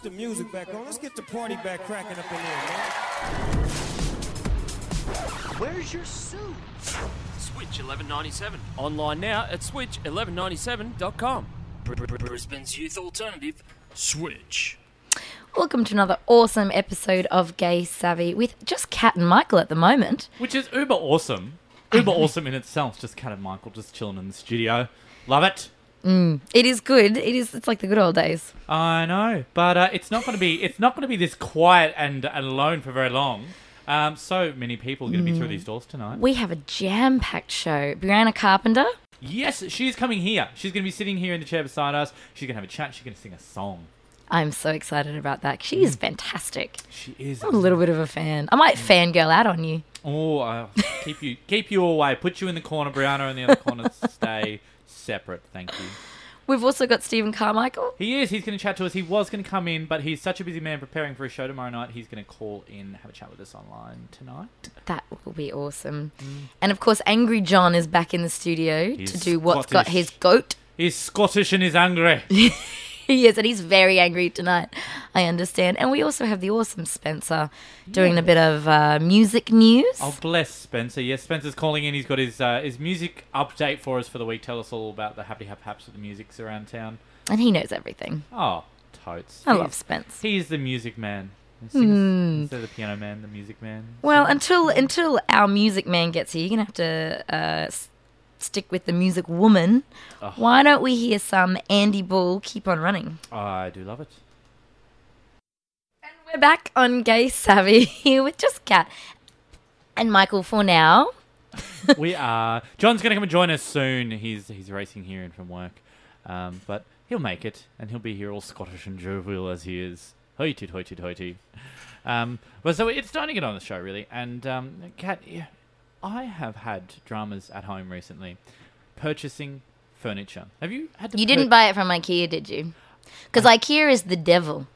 put the music back on. Let's get the party back cracking up in there, man. Where's your suit? Switch 1197. Online now at switch1197.com. Br- Br- Br- Brisbane's youth alternative, Switch. Welcome to another awesome episode of Gay Savvy with just Kat and Michael at the moment. Which is uber awesome. Uber awesome in itself. Just Kat and Michael just chilling in the studio. Love it. It is good. It is. It's like the good old days. I know, but uh, it's not going to be. It's not going to be this quiet and, and alone for very long. Um, so many people are going to be through these doors tonight. We have a jam-packed show. Brianna Carpenter. Yes, she's coming here. She's going to be sitting here in the chair beside us. She's going to have a chat. She's going to sing a song. I'm so excited about that. She is fantastic. She is. I'm a little bit of a fan. I might fangirl out on you. Oh, uh, keep you keep you away. Put you in the corner, Brianna, and the other corner stay separate. Thank you. We've also got Stephen Carmichael. He is. He's going to chat to us. He was going to come in, but he's such a busy man preparing for a show tomorrow night. He's going to call in, have a chat with us online tonight. That will be awesome. And of course, Angry John is back in the studio He's to do what's got his goat. He's Scottish and he's angry. He is, and he's very angry tonight. I understand. And we also have the awesome Spencer doing a bit of uh, music news. oh, bless Spencer. Yes, Spencer's calling in. He's got his uh, his music update for us for the week. Tell us all about the happy hap haps with the musics around town. And he knows everything. Oh, totes. I He's- love Spence. He's the music man. Instead of the piano man, the music man. Well, until until our music man gets here, you're gonna have to uh, stick with the music woman. Why don't we hear some Andy Bull? Keep on running. I do love it. And we're back on Gay Savvy here with just Kat and Michael for now. we are. John's going to come and join us soon. He's he's racing here in from work, um, but he'll make it, and he'll be here all Scottish and jovial as he is. Hoity hoity hoity. Um, but so it's time to get on the show really, and um, Kat, yeah, I have had dramas at home recently, purchasing furniture. Have you had to? You pur- didn't buy it from IKEA, did you? Because IKEA is the devil.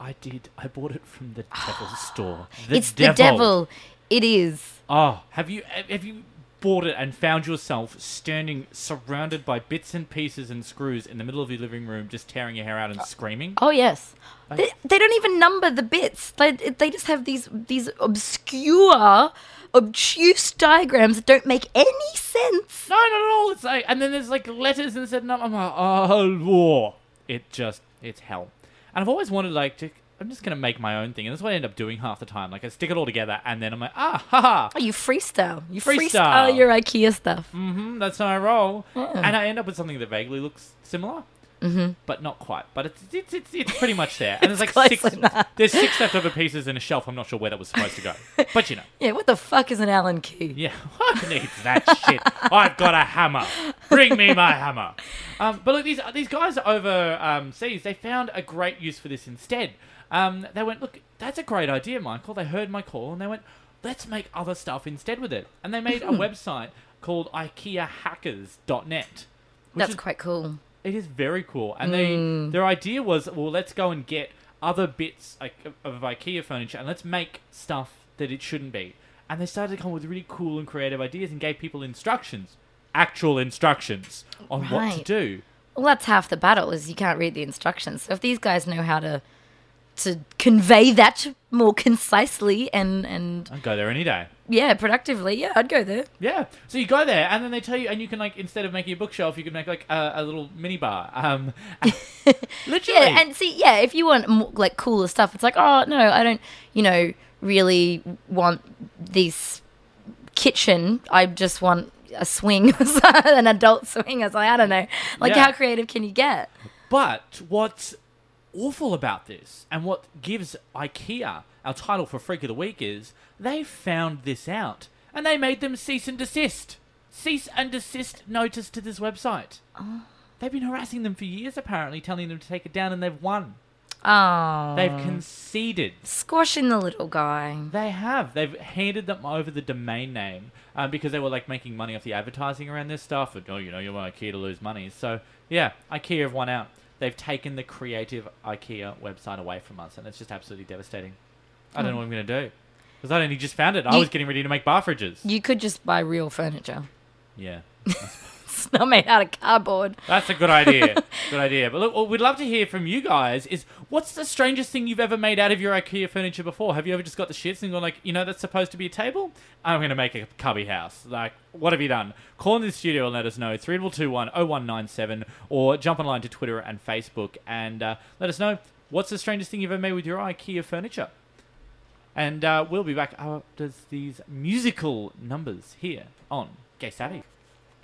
I did. I bought it from the ah, devil's store. The it's the devil. It is. Oh, have you have you bought it and found yourself standing surrounded by bits and pieces and screws in the middle of your living room, just tearing your hair out and uh, screaming? Oh yes. They, they don't even number the bits. They, they just have these these obscure, obtuse diagrams that don't make any sense. No, not at all. It's like, and then there's like letters. And I'm like, oh, war. It just, it's hell. And I've always wanted like to. I'm just gonna make my own thing, and that's what I end up doing half the time. Like I stick it all together, and then I'm like, ah, ha ha. Oh, you freestyle. You Freestyle. freestyle, your IKEA stuff. Mm-hmm, that's how I roll. And I end up with something that vaguely looks similar, mm-hmm. but not quite. But it's it's it's, it's pretty much there. And there's like six enough. there's six leftover pieces in a shelf. I'm not sure where that was supposed to go, but you know, Yeah, what the fuck is an Allen key? yeah, who needs that shit? I've got a hammer. Bring me my hammer. Um, but look, these these guys over um, they found a great use for this instead. Um, they went, look, that's a great idea, Michael. They heard my call and they went, let's make other stuff instead with it. And they made a website called IKEAHackers.net. That's is quite cool. It is very cool, and they mm. their idea was, well, let's go and get other bits like, of of IKEA furniture, and let's make stuff that it shouldn't be. And they started to come up with really cool and creative ideas, and gave people instructions, actual instructions on what to Right. do. Well, that's half the battle is you can't read the instructions. So if these guys know how to to convey that more concisely and and I'd go there any day. yeah, productively, yeah, I'd go there. Yeah. So you go there, and then they tell you, and you can like instead of making a bookshelf, you can make like a, a little mini bar. Um, literally. Yeah, and see, yeah, if you want more, like cooler stuff, it's like, oh no, I don't, you know, really want this kitchen. I just want a swing, an adult swing. It's like I don't know, like Yeah. how creative can you get? But what's awful about this, and what gives IKEA our title for Freak of the Week, is they found this out and they made them cease and desist. Cease and desist notice to this website. They've been harassing them for years, apparently, telling them to take it down, and they've won. Oh, They've conceded. squashing the little guy. They have. They've handed them over the domain name um, because they were like making money off the advertising around this stuff. And, oh, you know, you want IKEA to lose money. So, yeah, IKEA have won out. They've taken the creative IKEA website away from us, and it's just absolutely devastating. I don't know hmm. what I'm going to do. Because I only just found it. I You- was getting ready to make bar fridges. You could just buy real furniture. Yeah. it's not made out of cardboard. That's a good idea. good idea. But look, what we'd love to hear from you guys is what's the strangest thing you've ever made out of your IKEA furniture before? Have you ever just got the shits and gone like, you know, that's supposed to be a table? I'm going to make a cubby house. Like, what have you done? Call in the studio and let us know. 3221 0197 or jump online to Twitter and Facebook and uh, let us know what's the strangest thing you've ever made with your IKEA furniture. And uh, we'll be back after these musical numbers here on Gay Savvy.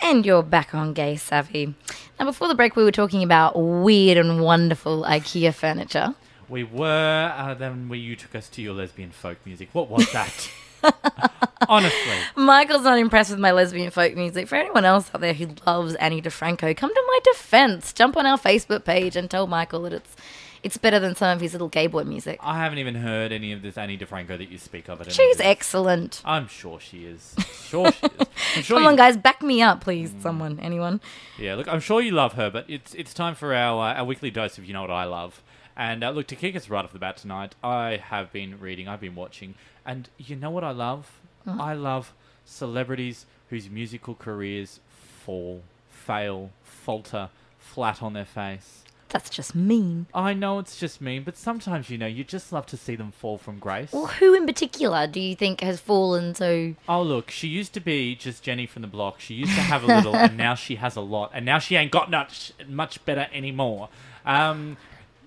And you're back on Gay Savvy. Now, before the break, we were talking about weird and wonderful IKEA furniture. We were, uh, then we, you took us to your lesbian folk music. What was that? Honestly. Michael's not impressed with my lesbian folk music. For anyone else out there who loves Ani DiFranco, come to my defense. Jump on our Facebook page and tell Michael that it's it's better than some of his little gay boy music. I haven't even heard any of this Ani DiFranco that you speak of. At any She's excellent. I'm sure she is. Sure she is. I'm sure Come you- on, guys, back me up, please. Someone, anyone. Yeah, look, I'm sure you love her, but it's it's time for our uh, our weekly dose of you know what I love. And uh, look, to kick us right off the bat tonight, I have been reading, I've been watching, and you know what I love? I love celebrities whose musical careers fall, fail, falter, flat on their face. That's just mean. I know it's just mean, but sometimes you know you just love to see them fall from grace. Well, who in particular do you think has fallen so? Oh look, she used to be just Jenny from the block. She used to have a little, and now she has a lot, and now she ain't got much much better anymore. Um,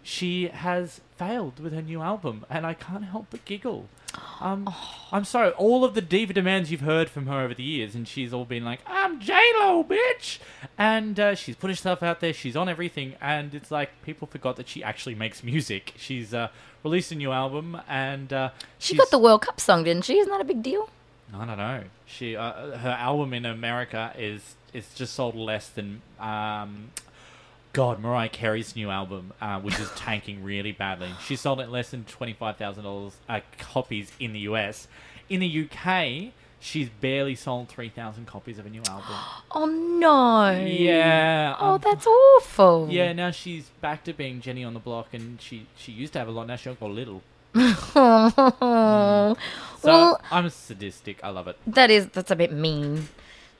she has failed with her new album, and I can't help but giggle. Um, I'm sorry, all of the diva demands you've heard from her over the years, and she's all been like, "I'm J Lo, bitch," and uh, she's put herself out there. She's on everything, and it's like people forgot that she actually makes music. She's uh, released a new album, and uh, She got the World Cup song, didn't she? Isn't that a big deal? I don't know. She uh, her album in America is is just sold less than um, God Mariah Carey's new album, uh, which is tanking really badly. She sold it less than twenty five thousand dollars uh, copies in the US. In the UK, she's barely sold three thousand copies of a new album. Oh no. yeah. Oh, um, that's awful. yeah. Now she's back to being Jenny on the block, and she she used to have a lot. Now she's got little. Oh. So Well, I'm sadistic. I love it. that is that's a bit mean.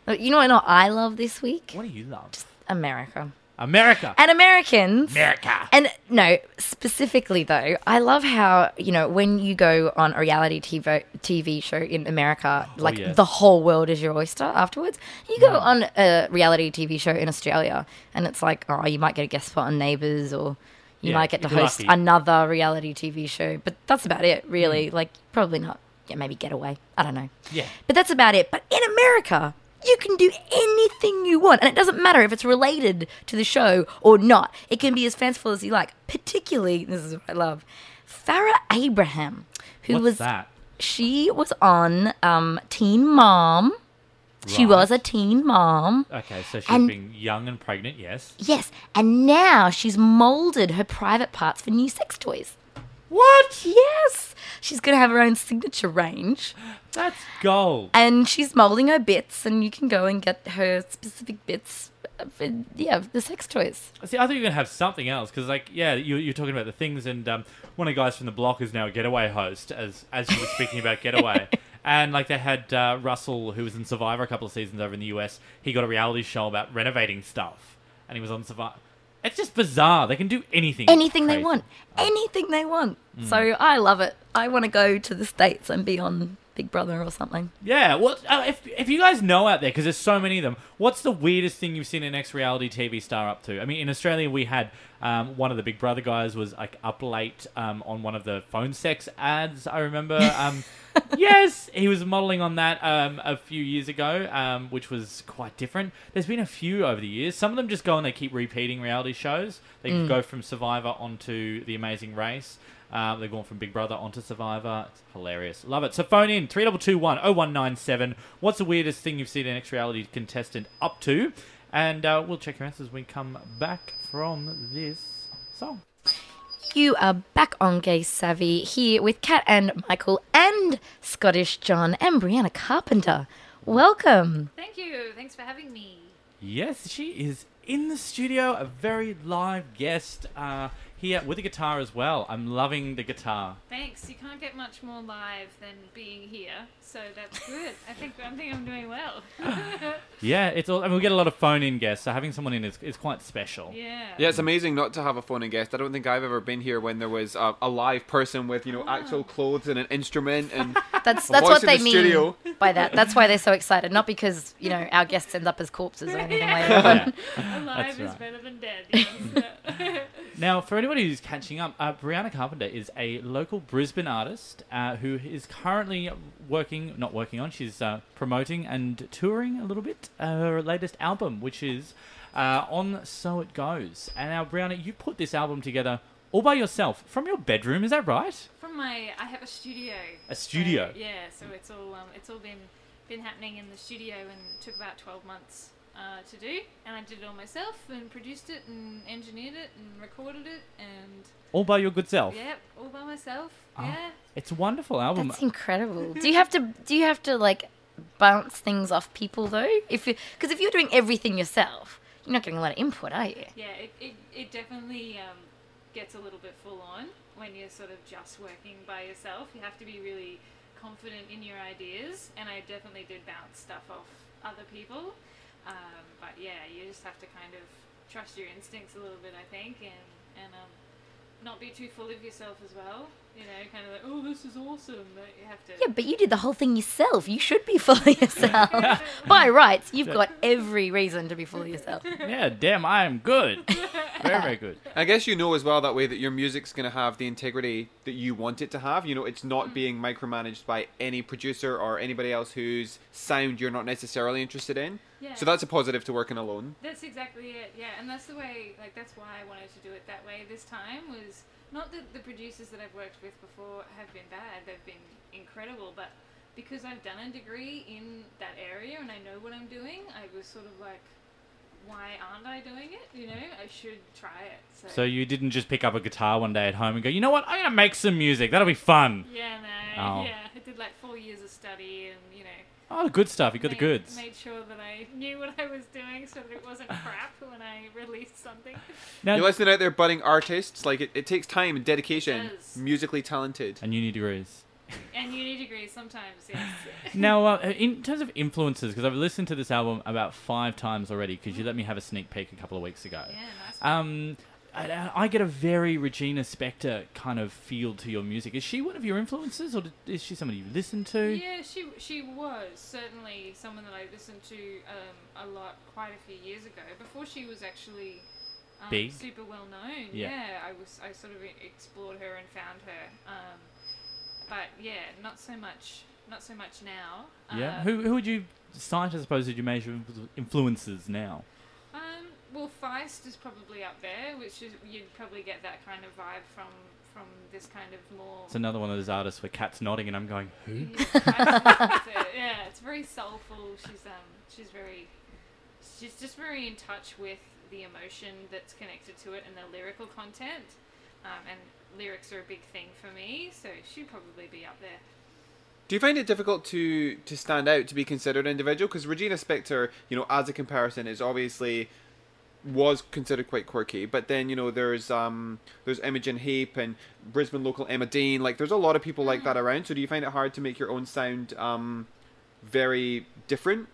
You know what I love this week? What do you love? America. America. And Americans. America. And no, specifically though, I love how you know when you go on a reality TV TV show in America, like Oh, yes. Mm. the whole world is your oyster. Afterwards, you go on a reality TV show in Australia, and it's like, oh, you might get a guest spot on Neighbours, or you Yeah, might get to host lucky. another reality TV show. But that's about it, Mm. really. Like probably not. Yeah, maybe Getaway. I don't know. Yeah. But that's about it. But in America, you can do anything you want. And it doesn't matter if it's related to the show or not. It can be as fanciful as you like. Particularly, this is what I love, Farrah Abraham, who What's was that? she was on um, Teen Mom. She Right. was a teen mom. Okay, so she's And- being young and pregnant, yes. Yes, and now she's molded her private parts for new sex toys. What? Yes, she's gonna have her own signature range. That's gold. and she's molding her bits, and you can go and get her specific bits. For, yeah, the sex toys. See, I thought you were going to have something else, because, like, yeah, you, you're talking about the things, and um, one of the guys from the block is now a Getaway host, as as you were speaking about Getaway. And, like, they had uh, Russell, who was in Survivor a couple of seasons over in the US. He got a reality show about renovating stuff, and he was on Survivor. It's just bizarre. They can do anything. Anything they crazy. want. Anything they want. So I love it. I want to go to the States and be on Big Brother or something. Yeah, what uh, if if you guys know out there because there's so many of them? What's the weirdest thing you've seen an ex reality TV star up to? I mean, in Australia we had um, one of the Big Brother guys was like up late um, on one of the phone sex ads. I remember. Um, yes, he was modeling on that um, a few years ago, um, which was quite different. There's been a few over the years. Some of them just go and they keep repeating reality shows. They go from Survivor onto The Amazing Race. Um, they've gone from Big Brother onto Survivor. It's hilarious. Love it. So phone in 3221 0197. What's the weirdest thing you've seen an ex reality contestant up to? And uh, we'll check your answers when we come back from this song. You are back on Gay Savvy here with Kat and Michael and Scottish John and Brianna Carpenter. Welcome. Thank you. Thanks for having me. Yes, she is in the studio, a very live guest. Uh, here with a guitar as well. I'm loving the guitar. Thanks. You can't get much more live than being here, so that's good. I think I think I'm doing well. Yeah, it's all. I mean, we get a lot of phone-in guests, so having someone in is, is quite special. yeah. Yeah, it's amazing not to have a phone in guest. I don't think I've ever been here when there was a, a live person with you know ah. actual clothes and an instrument and That's A that's voice what they the mean studio. by that. That's why they're so excited, not because you know our guests end up as corpses or anything like Yeah. that. Alive That's is right. better than dead. Yes. Now, for anybody who's catching up, uh, Brianna Carpenter is a local Brisbane artist uh, who is currently working, not working on, she's uh, promoting and touring a little bit uh, her latest album, which is uh, On So It Goes. And now, Brianna, you put this album together all by yourself from your bedroom, is that right? From my, I have a studio. A studio? So, yeah, so it's all um, it's all been been happening in the studio, and it took about twelve months uh, to do. And I did it all myself, and produced it, and engineered it, and recorded it, and All by your good self. yep, all by myself. Oh. Yeah. It's a wonderful album. That's incredible. Do you have to? Do you have to like bounce things off people though? If because if you're doing everything yourself, you're not getting a lot of input, are you? Yeah, it, it, it definitely um, gets a little bit full on when you're sort of just working by yourself. You have to be really confident in your ideas, and I definitely did bounce stuff off other people. Um, but yeah, you just have to kind of trust your instincts a little bit, I think, and, and um, not be too full of yourself as well. You know, kind of like, oh, this is awesome, but you have to. Yeah, but you did the whole thing yourself. You should be full of yourself. By rights, you've got every reason to be full of yourself. yeah, damn, I am good. very, very good. I guess you know as well that way that your music's going to have the integrity that you want it to have. You know, it's not being micromanaged by any producer or anybody else whose sound you're not necessarily interested in. Yeah. So that's a positive to working alone. That's exactly it, yeah. And that's the way, like, that's why I wanted to do it that way this time was not that the producers that I've worked with before have been bad, they've been incredible, but because I've done a degree in that area and I know what I'm doing, I was sort of like, why aren't I doing it? You know, I should try it. So, So you didn't just pick up a guitar one day at home and go, you know what, I'm going to make some music. That'll be fun. yeah, no, Oh. yeah. I did like four years of study and, you know, Oh, the good stuff. You got the goods. made sure that I knew what I was doing so that it wasn't crap when I released something. Now, You're listening out there, budding artists. Like, it, it takes time and dedication. Does. Musically talented. and uni degrees. And you need degrees sometimes, yes. Now, uh, in terms of influences, because I've listened to this album about five times already, because you let me have a sneak peek a couple of weeks ago. Yeah, nice. Um, I, I get a very Regina Spektor kind of feel to your music. Is she one of your influences, or did, is she somebody you listen to? yeah, she she was certainly someone that I listened to um, a lot quite a few years ago. Before she was actually um, Big? super well known. Yeah. Yeah. I was I sort of explored her and found her. Um, but yeah, not so much not so much now. Yeah. Um, Who who would you cite, I suppose, as your major influences now? Well, Feist is probably up there, which is you'd probably get that kind of vibe from from this kind of more. It's another one of those artists where Kat's nodding, and I'm going, who? Yeah, it. yeah, it's very soulful. She's um, she's very, she's just very in touch with the emotion that's connected to it and the lyrical content. Um, and lyrics are a big thing for me, so she'd probably be up there. Do you find it difficult to to stand out to be considered an individual? Because Regina Spektor, you know, as a comparison, is obviously was considered quite quirky. But then you know, there's um there's Imogen Heap and Brisbane local Emma Dean. Like, there's a lot of people like that around. So do you find it hard to make your own sound um very different?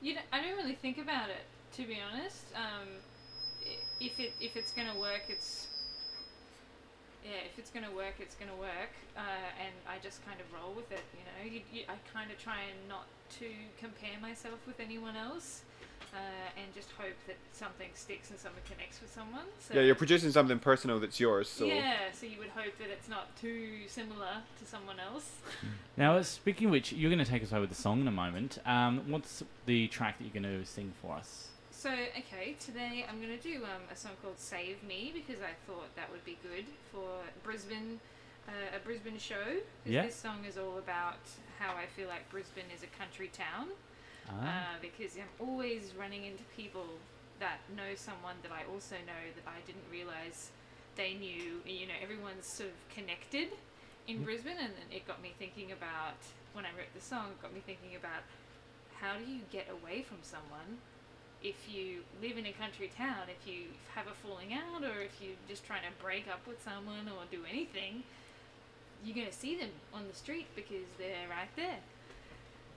You know, I don't really think about it, to be honest. Um, if it if it's gonna work, it's yeah. If it's gonna work, it's gonna work, uh, and I just kind of roll with it. You know, you, you, I kind of try and not to compare myself with anyone else, uh, and just hope that something sticks and someone connects with someone. So Yeah, you're producing something personal that's yours. So yeah, so you would hope that it's not too similar to someone else. Now, uh, speaking of which, you're going to take us away with the song in a moment. Um, what's the track that you're going to sing for us? So, okay, today I'm going to do um, a song called Save Me because I thought that would be good for Brisbane, uh, a Brisbane show. Yeah. This song is all about how I feel like Brisbane is a country town Ah. uh, because I'm always running into people that know someone that I also know that I didn't realize they knew. You know, everyone's sort of connected in Brisbane, and then it got me thinking about when I wrote the song. It got me thinking about how do you get away from someone if you live in a country town, if you have a falling out, or if you're just trying to break up with someone or do anything, you're going to see them on the street because they're right there.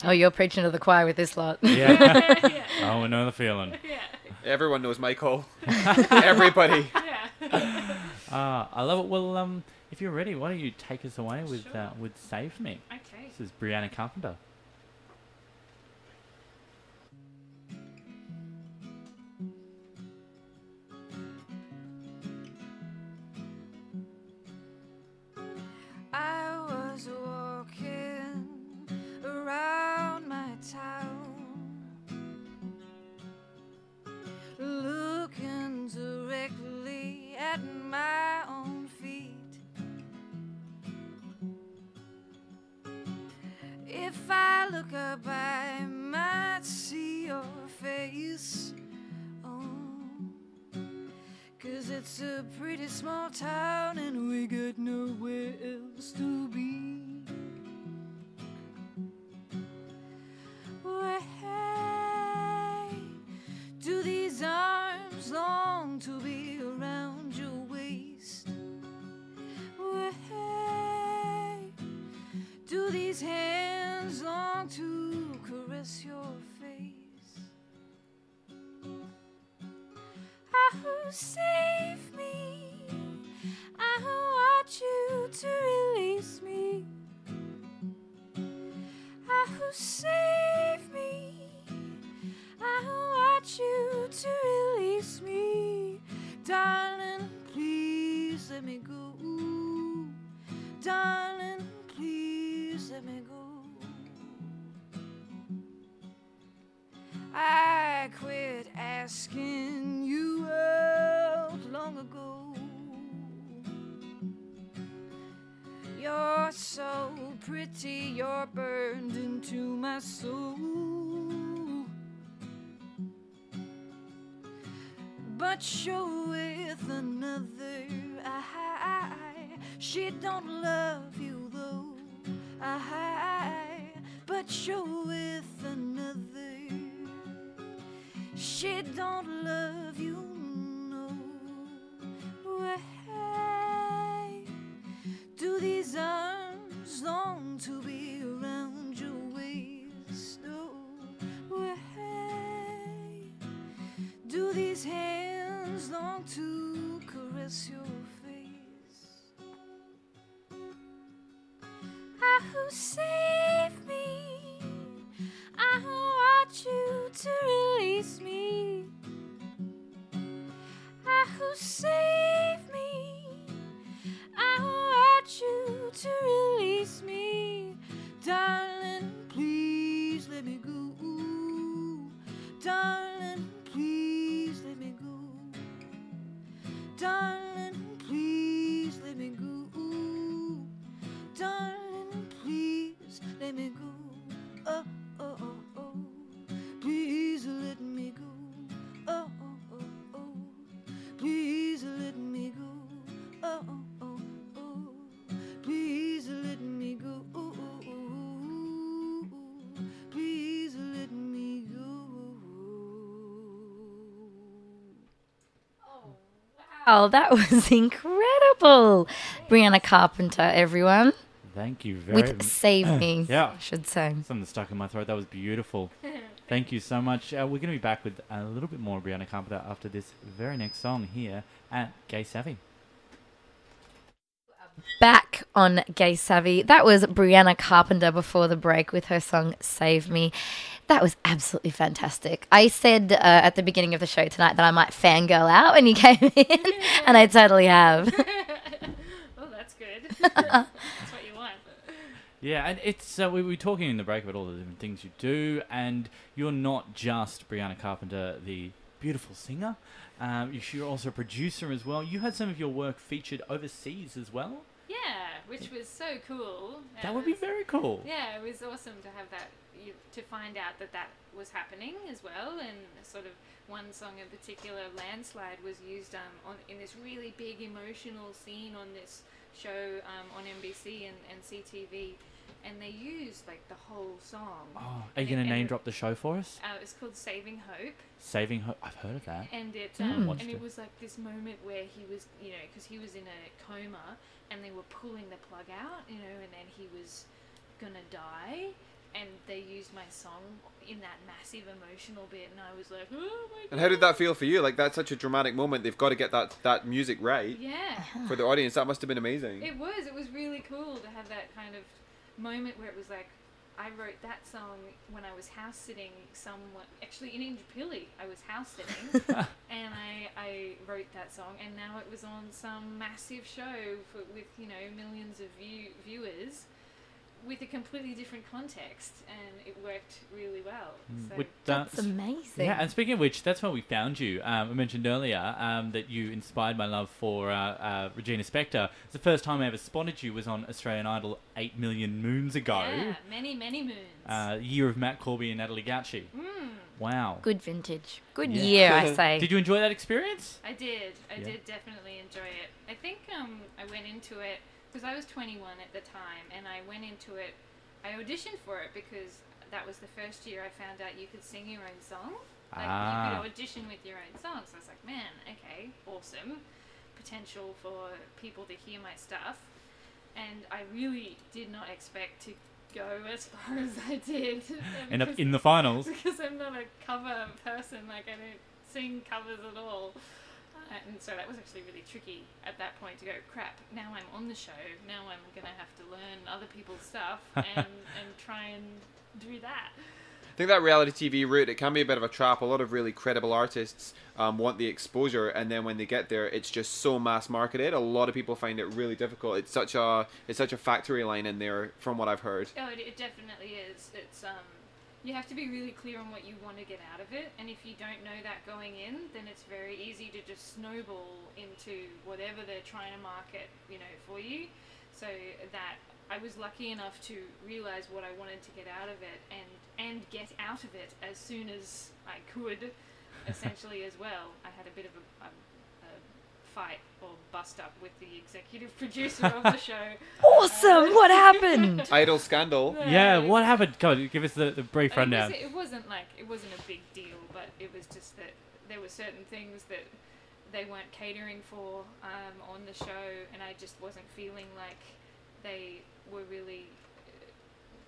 Oh, you're preaching to the choir with this lot. Yeah. yeah. oh, we know the feeling. Yeah. Everyone knows Michael. Everybody. Yeah. Ah, I love it. Well, um, if you're ready, why don't you take us away with uh, with "Save Me"? Okay. This is Brianna Carpenter. Town, looking directly at my own feet. If I look up, I might see your face. Oh. Cause it's a pretty small town but you're with another. She don't love you, Oh, that was incredible. Brianna Carpenter, everyone. Thank you very With much. Save Me, Yeah. I should say. Something stuck in my throat. That was beautiful. Thank you so much. Uh, we're going to be back with a little bit more Brianna Carpenter after this very next song here at Gay Savvy. Back on Gay Savvy. That was Brianna Carpenter before the break with her song Save Me. That was absolutely fantastic. I said uh, at the beginning of the show tonight that I might fangirl out when you came in, and I totally have. oh, that's good. that's what you want. Yeah, and it's uh, we were talking in the break about all the different things you do, and you're not just Brianna Carpenter, the beautiful singer. Um, you're also a producer as well. You had some of your work featured overseas as well. Yeah, which was so cool. That would be very cool. Yeah, it was awesome to have that, you, to find out that that was happening as well. And sort of one song in particular, Landslide, was used um, on in this really big emotional scene on this show um, on NBC and, and CTV, and they used like the whole song. Oh, are you going to name drop the show for us? Uh, it's called Saving Hope, Saving Hope. I've heard of that. and it Mm. um, Watched and it. it was like this moment where he was, you know, because he was in a coma, and they were pulling the plug out, you know, and then he was gonna die, and they used my song in that massive emotional bit, and I was like, oh my god. And how did that feel for you? Like that's such a dramatic moment. They've got to get that that music right Yeah. Uh-huh. for the audience. That must have been amazing. It was. It was really cool to have that kind of moment where it was like, I wrote that song when I was house sitting somewhat. Actually, in Indooroopilly, I was house sitting, and I, I wrote that song, and now it was on some massive show for, with you know millions of view, viewers, with a completely different context, and it worked really well. So With, uh, That's amazing. Yeah, and speaking of which, that's where we found you. Um, I mentioned earlier um, that you inspired my love for uh, uh, Regina Spektor. It's the first time I ever spotted you was on Australian Idol eight million moons ago. yeah, many many moons. Uh, year of Matt Corby and Natalie Gauci. Mm, Wow. Good vintage. Good Yeah. year, I say. Did you enjoy that experience? I did. I Yeah. did definitely enjoy it. I think um, I went into it because I was 21 at the time, and I went into it. I auditioned for it because that was the first year I found out you could sing your own song. Like Ah. you could audition with your own song. So I was like, man, okay, awesome. Potential for people to hear my stuff. And I really did not expect to go as far as I did. End up in the finals. because I'm not a cover person. Like I don't sing covers at all. And so that was actually really tricky at that point to go, crap, now I'm on the show, now I'm going to have to learn other people's stuff and, and try and do that. I think that reality TV route it can be a bit of a trap. A lot of really credible artists um, want the exposure, and then when they get there, it's just so mass marketed. A lot of people find it really difficult. It's such a it's such a factory line in there, from what I've heard. Oh, it, it definitely is. It's um, you have to be really clear on what you want to get out of it, and if you don't know that going in, then it's very easy to just snowball into whatever they're trying to market, you know, for you. So that I was lucky enough to realize what I wanted to get out of it, and and get out of it as soon as I could, essentially as well. I had a bit of a, a, a fight or bust up with the executive producer of the show. Awesome. What happened? Idol scandal. Yeah, what happened? Go on, give us the, the brief it, rundown. was, it wasn't like it wasn't a big deal, but it was just that there were certain things that they weren't catering for um, on the show, and I just wasn't feeling like they were really uh,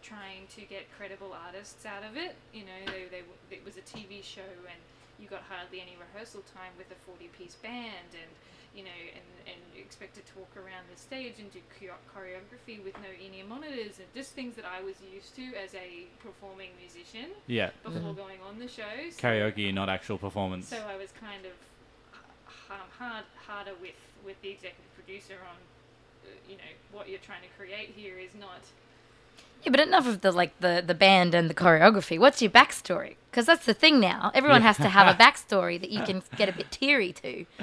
trying to get credible artists out of it. You know, they, they it was a TV show, and you got hardly any rehearsal time with a forty-piece band, and you know, and, and expected to walk around the stage and do choreography with no in-ear monitors and just things that I was used to as a performing musician Yeah, before going on the show. So, karaoke, not actual performance. So I was kind of um, hard harder with with the executive producer on, uh, you know, what you're trying to create here is not. Yeah, but enough of the like the the band and the choreography. What's your backstory? Because that's the thing now. Everyone has to have a backstory that you can get a bit teary to.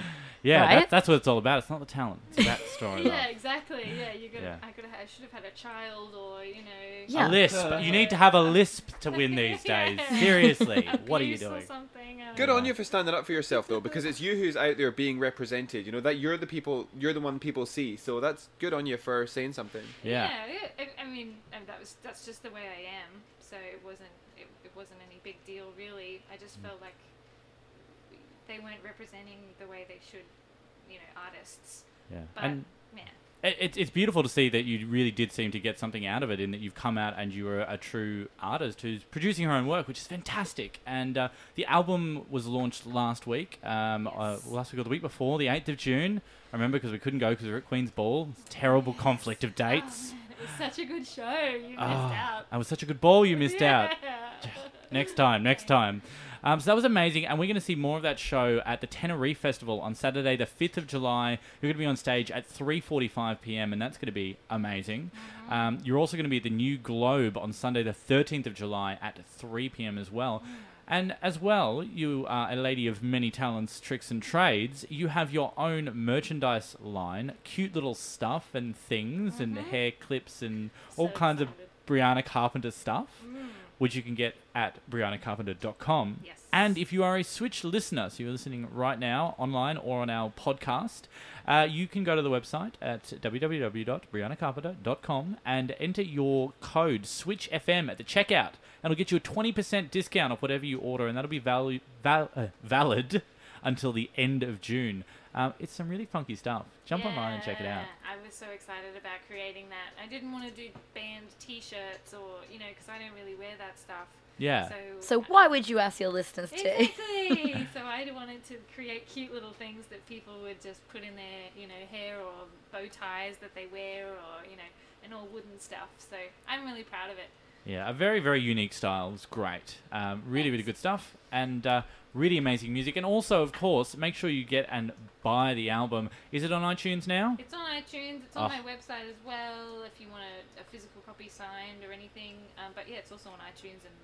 yeah, right? that, that's what it's all about. It's not the talent. It's that story. Yeah, exactly. Yeah, you got. Yeah. to I could. I should have had a child, or you know. Yeah. A lisp. You need to have a lisp to win these days. Yeah. Seriously, what are you doing? something, I don't Good know. on you for standing up for yourself though, because it's you who's out there being represented. You know that you're the people, you're the one people see. So that's good on you for saying something. Yeah. yeah. I, I mean, and that was that's just the way I am. So it wasn't it, it wasn't any big deal really. I Mm. just felt like they weren't representing the way they should, you know, artists. Yeah. But And yeah, it, it's it's beautiful to see that you really did seem to get something out of it, in that you've come out and you were a true artist who's producing her own work, which is fantastic. And uh, the album was launched last week, um, uh, last week or the week before, the eighth of June. I remember because we couldn't go because we were at Queen's Ball. Terrible conflict of dates. Oh, it was such a good show. You missed Ah, out. That was such a good ball you missed out. Next time, next time. Um, so that was amazing, and we're going to see more of that show at the Teneriffe Festival on Saturday, the fifth of July. You're going to be on stage at 3:45 p.m., and that's going to be amazing. Um, you're also going to be at the New Globe on Sunday, the 13th of July at 3 p.m. as well. And as well, you are a lady of many talents, tricks, and trades. You have your own merchandise line, cute little stuff and things, and hair clips, and all So kinds excited. of Brianna Carpenter stuff which you can get at briannacarpenter.com. Yes. And if you are a Switch listener, so you're listening right now online or on our podcast, uh, you can go to the website at www.briannacarpenter.com and enter your code SWITCHFM at the checkout. And it'll get you a 20% discount off whatever you order, and that'll be valu- val- uh, valid until the end of June. Um, it's some really funky stuff. Jump online and check it out. I was so excited about creating that. I didn't want to do band T-shirts or you know because I don't really wear that stuff. Yeah. So So why would you ask your listeners to? Exactly. so I wanted to create cute little things that people would just put in their, you know, hair or bow ties that they wear, or you know, and all wooden stuff. So I'm really proud of it. Yeah, a very, very unique style. It's great. Um, really, really good stuff. And uh, really amazing music. And also, of course, make sure you get and buy the album. Is it on iTunes now? It's on iTunes. It's on Oh. my website as well. If you want a, a physical copy signed or anything. Um, but yeah, it's also on iTunes and.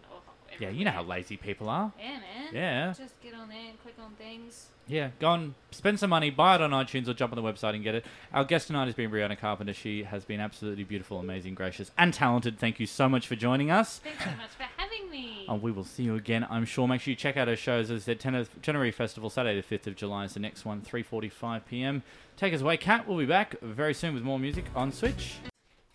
Yeah, you know how lazy people are. Yeah, man. Yeah. Just get on there and click on things. Yeah, go and spend some money, buy it on iTunes, or jump on the website and get it. Our guest tonight has been Brianna Carpenter. She has been absolutely beautiful, amazing, gracious, and talented. Thank you so much for joining us. Thanks so much for we will see you again, I'm sure. Make sure you check out our shows. As I said, Teneriffe Festival, Saturday the 5th of July is the next one, 3.45 p.m. Take us away, Kat. We'll be back very soon with more music on Switch.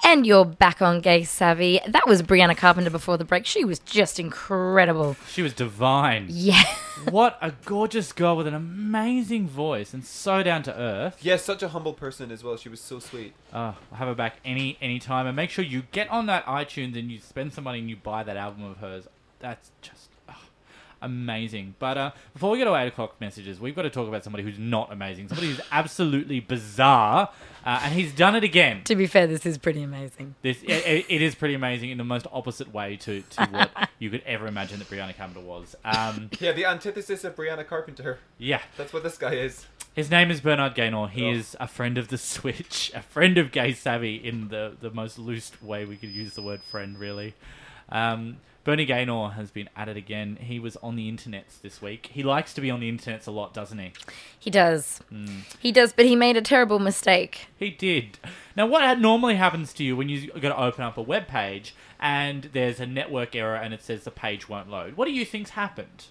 And you're back on Gay Savvy. That was Brianna Carpenter before the break. She was just incredible. She was divine. Yeah. what a gorgeous girl with an amazing voice and so down to earth. Yes, such a humble person as well. She was so sweet. Uh, I'll have her back any any time, and make sure you get on that iTunes and you spend some money and you buy that album of hers. That's just amazing. But uh, before we get to eight o'clock messages, we've got to talk about somebody who's not amazing, somebody who's absolutely bizarre, uh, and he's done it again. to be fair, this is pretty amazing. This it, it is pretty amazing in the most opposite way to, to what you could ever imagine that Brianna Carpenter was. Um, Yeah, the antithesis of Brianna Carpenter. yeah, That's what this guy is. His name is Bernard Gaynor. He Oh. is a friend of the Switch, a friend of Gay Savvy in the, the most loose way we could use the word friend, really. Um, Bernie Gaynor has been at it again. He was on the internets this week. He likes to be on the internets a lot, doesn't he? He does. Hmm. He does, but he made a terrible mistake. He did. Now, what normally happens to you when you got to open up a web page and there's a network error and it says the page won't load? What do you think's happened?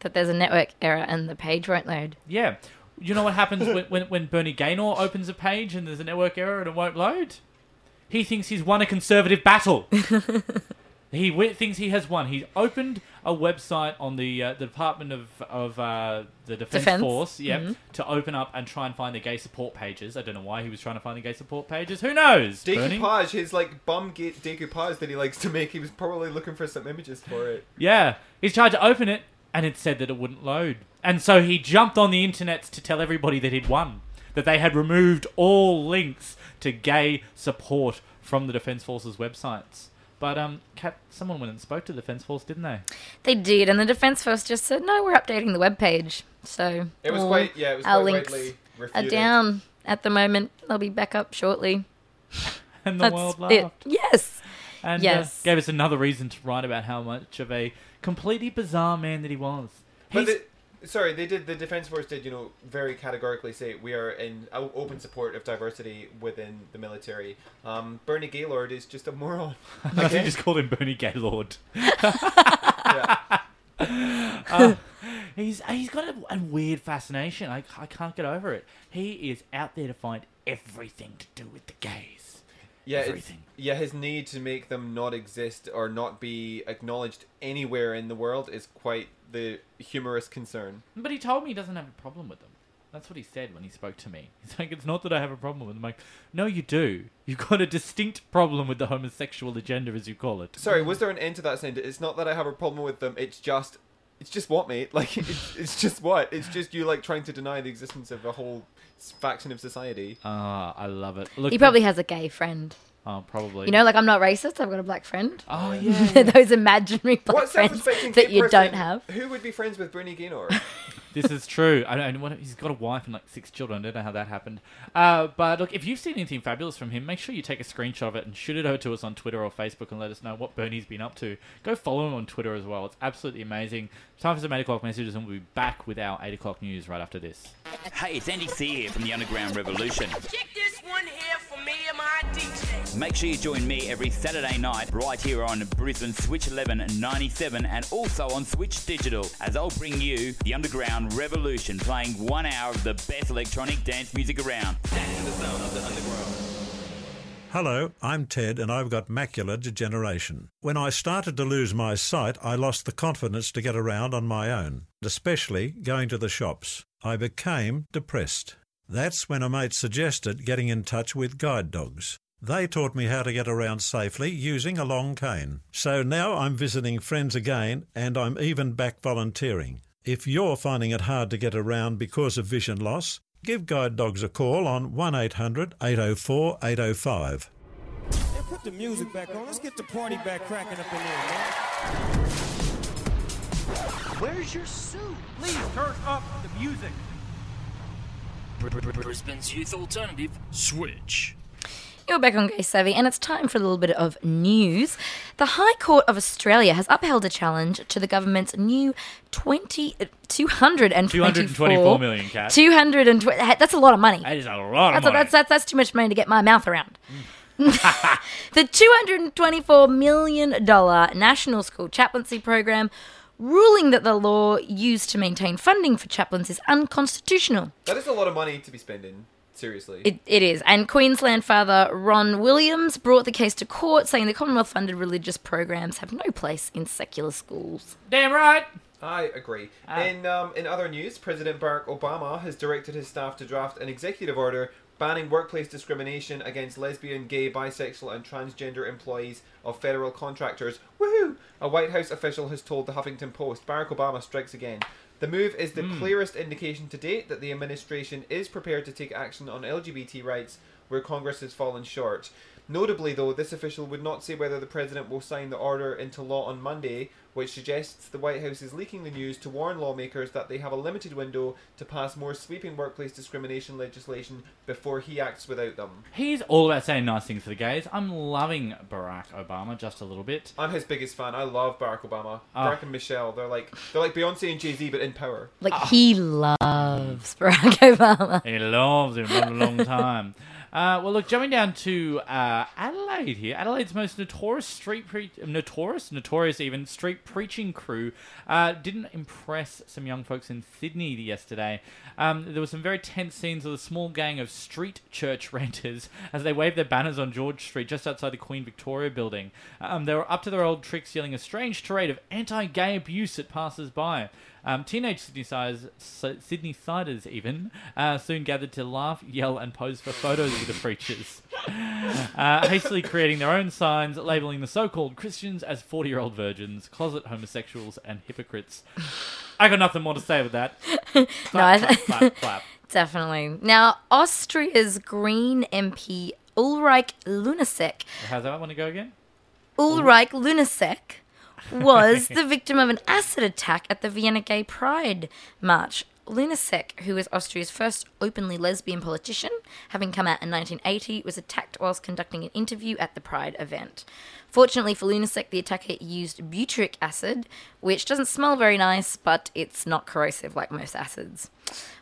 That there's a network error and the page won't load. Yeah. You know what happens when, when, when Bernie Gaynor opens a page and there's a network error and it won't load? He thinks he's won a conservative battle. he thinks he has won. He's opened a website on the uh, the Department of of uh, the Defense, Defense. Force, yep, to open up and try and find the gay support pages. I don't know why he was trying to find the gay support pages. Who knows? Bernie? Decoupage, his like bum gate decoupage that he likes to make. He was probably looking for some images for it. Yeah, he's tried to open it, and it said that it wouldn't load. And so he jumped on the internet to tell everybody that he'd won, that they had removed all links to gay support from the Defence Force's websites. But um, Kat, someone went and spoke to the Defence Force, didn't they? They did, and the Defence Force just said, no, we're updating the web page. So It was all quite yeah. It was our quite links rightly are down at the moment. They'll be back up shortly. And the That's world it. laughed. Yes. And Yes. uh, gave us another reason to write about how much of a completely bizarre man that he was. But He's- the, sorry, they did. The defense force did, you know, very categorically say we are in open support of diversity within the military. Um, Bernie Gaylord is just a moron. I Okay. just called him Bernie Gaylord. yeah. Uh, he's he's got a, a weird fascination. I, I can't get over it. He is out there to find everything to do with the gays. Yeah, yeah, his need to make them not exist or not be acknowledged anywhere in the world is quite the humorous concern. But he told me he doesn't have a problem with them. That's what he said when he spoke to me. He's like, it's not that I have a problem with them. I'm like, no, you do. You've got a distinct problem with the homosexual agenda, as you call it. Sorry, was there an end to that sentence? It's not that I have a problem with them. It's just, it's just what, mate? Like, it's, it's just what? It's just you like trying to deny the existence of a whole faction of society. Ah, I love it. Look, He probably has a gay friend. Oh, probably. You know, like I'm not racist. I've got a black friend. Oh yeah. Those imaginary black What friends that you person- don't have. Who would be friends with Bernie Gaynor? this is true. I don't. What, he's got a wife and like six children. I don't know how that happened. Uh, but look, if you've seen anything fabulous from him, make sure you take a screenshot of it and shoot it over to us on Twitter or Facebook and let us know what Bernie's been up to. Go follow him on Twitter as well. It's absolutely amazing. Time for some eight o'clock messages, and we'll be back with our eight o'clock news right after this. Hey, it's Andy C here from the Underground Revolution. Check Make sure you join me every Saturday night right here on Brisbane Switch 1197 and also on Switch Digital as I'll bring you the Underground Revolution playing one hour of the best electronic dance music around. Hello, I'm Ted and I've got macular degeneration. When I started to lose my sight, I lost the confidence to get around on my own, especially going to the shops. I became depressed. That's when a mate suggested getting in touch with guide dogs. They taught me how to get around safely using a long cane. So now I'm visiting friends again and I'm even back volunteering. If you're finding it hard to get around because of vision loss, give Guide Dogs a call on 1800 804 805. Hey, put the music back on. Let's get the party back cracking up in there, man. Where's your suit? Please turn up the music. Brisbane's youth alternative, Switch. You're back on Gay Savvy, and it's time for a little bit of news. The High Court of Australia has upheld a challenge to the government's new 20, uh, 224 224 million, Kat. 220 That's a lot of money. That is a lot of That's, money. that's, that's, that's too much money to get my mouth around. the $224 million National School Chaplaincy Program ruling that the law used to maintain funding for chaplains is unconstitutional. That is a lot of money to be spending. Seriously. It, it is. And Queensland father Ron Williams brought the case to court, saying the Commonwealth funded religious programs have no place in secular schools. Damn right. I agree. In um, in other news, President Barack Obama has directed his staff to draft an executive order banning workplace discrimination against lesbian, gay, bisexual, and transgender employees of federal contractors. Woohoo! A White House official has told the Huffington Post Barack Obama strikes again. The move is the hmm. clearest indication to date that the administration is prepared to take action on LGBT rights where Congress has fallen short. Notably, though, this official would not say whether the president will sign the order into law on Monday, which suggests the White House is leaking the news to warn lawmakers that they have a limited window to pass more sweeping workplace discrimination legislation before he acts without them. He's all about saying nice things for the gays. I'm loving Barack Obama just a little bit. I'm his biggest fan. I love Barack Obama. Ah. Barack and Michelle, they're like they're like Beyonce and Jay Z, but in power. Like, he loves Barack Obama. He loves him for a long time. Uh, well, look, jumping down to uh, Adelaide here. Adelaide's most notorious street pre- notorious, notorious even street preaching crew uh, didn't impress some young folks in Sydney yesterday. Um, there were some very tense scenes of a small gang of street church renters as they waved their banners on George Street just outside the Queen Victoria building. Um, they were up to their old tricks, yelling a strange tirade of anti-gay abuse at passers-by. Um, teenage Sydney siders, Sydney siders even uh, soon gathered to laugh, yell, and pose for photos with the preachers, uh, hastily creating their own signs labeling the so-called Christians as forty-year-old virgins, closet homosexuals, and hypocrites. I got nothing more to say with that. No, I Clap, clap, clap, clap. Definitely. Now, Austria's Green MP Ulrike Lunacek How's that want to go again? Ulrike Lunacek was the victim of an acid attack at the Vienna Gay Pride March. Lunacek, who is Austria's first openly lesbian politician, having come out in 1980, was attacked whilst conducting an interview at the Pride event. Fortunately for Lunacek, the attacker used butyric acid, which doesn't smell very nice, but it's not corrosive like most acids.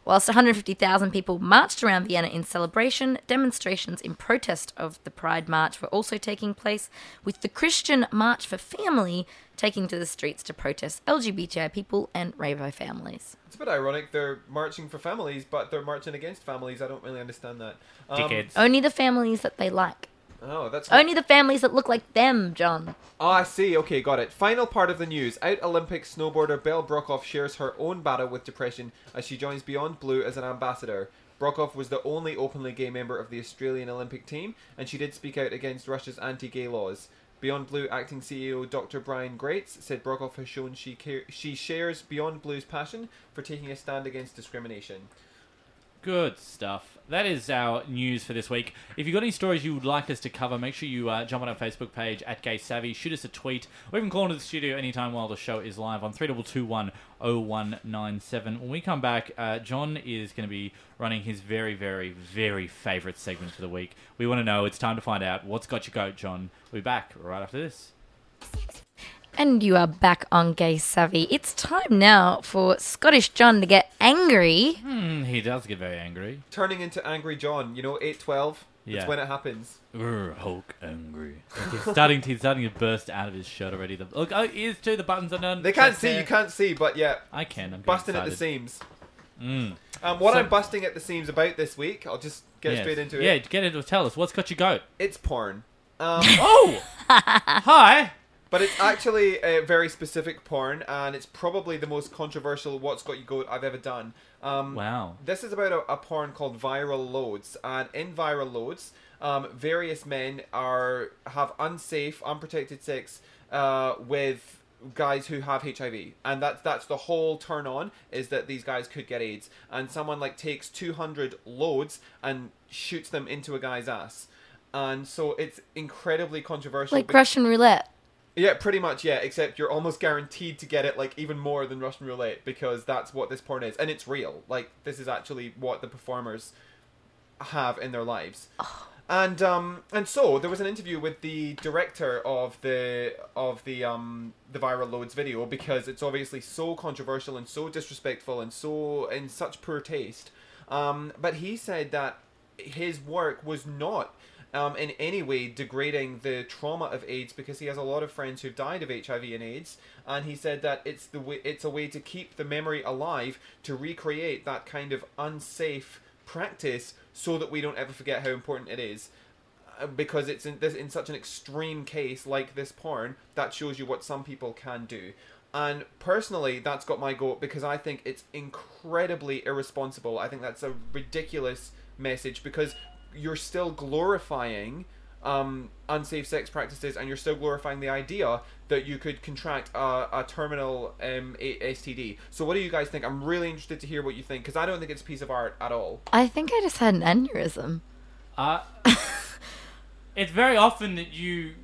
Whilst 150,000 people marched around Vienna in celebration, demonstrations in protest of the Pride March were also taking place, with the Christian March for Family taking to the streets to protest LGBTI people and rainbow families. It's a bit ironic. They're marching for families, but they're marching against families. I don't really understand that. Um, Dickheads. Only the families that they like. Oh, that's Only the families that look like them, John. Oh, I see. Okay, got it. Final part of the news. Out Olympic snowboarder Belle Brockhoff shares her own battle with depression as she joins Beyond Blue as an ambassador. Brockhoff was the only openly gay member of the Australian Olympic team, and she did speak out against Russia's anti-gay laws. Beyond Blue acting CEO Dr. Brian Graetz said Brockhoff has shown she care- she shares Beyond Blue's passion for taking a stand against discrimination. Good stuff. That is our news for this week. If you've got any stories you would like us to cover, make sure you uh, jump on our Facebook page at Gay Savvy, shoot us a tweet, or even call into the studio anytime while the show is live on 3221 When we come back, uh, John is going to be running his very, very, very favourite segment for the week. We want to know, it's time to find out what's got your goat, John. We'll be back right after this. And you are back on Gay Savvy. It's time now for Scottish John to get angry. Hmm, he does get very angry. Turning into Angry John, you know, 812. Yeah. It's when it happens. Urgh, Hulk angry. Like he's starting. To, he's starting to burst out of his shirt already. The, look, oh, ears too. The buttons are done. They can't chest see. hair. You can't see, but yeah, I can. I'm busting at the excited. seams. Mm. Um, what So- I'm busting at the seams about this week, I'll just get Yes. straight into it. Yeah, get into it. Tell us what's got you goat. It's porn. Um, Oh, hi. But it's actually a very specific porn, and it's probably the most controversial "What's Got You Goat" I've ever done. Um, Wow. This is about a, a porn called Viral Loads, and in Viral Loads, um, various men are have unsafe, unprotected sex uh, with guys who have HIV, and that's that's the whole turn on is that these guys could get AIDS, and someone like takes two hundred loads and shoots them into a guy's ass, and so it's incredibly controversial. Like Russian roulette. Yeah, pretty much, yeah, except you're almost guaranteed to get it like even more than Russian roulette because that's what this porn is. And it's real. Like this is actually what the performers have in their lives. And um and so there was an interview with the director of the of the um the viral loads video because it's obviously so controversial and so disrespectful and so in such poor taste. Um but he said that his work was not um, in any way degrading the trauma of AIDS because he has a lot of friends who've died of HIV and AIDS, and he said that it's the way, it's a way to keep the memory alive to recreate that kind of unsafe practice so that we don't ever forget how important it is. Uh, Because it's in this in such an extreme case like this porn that shows you what some people can do. And personally, that's got my goat because I think it's incredibly irresponsible. I think that's a ridiculous message because you're still glorifying um, unsafe sex practices and you're still glorifying the idea that you could contract a, a terminal um, a- STD. So, what do you guys think? I'm really interested to hear what you think because I don't think it's a piece of art at all. I think I just had an aneurysm. Uh, it's very often that you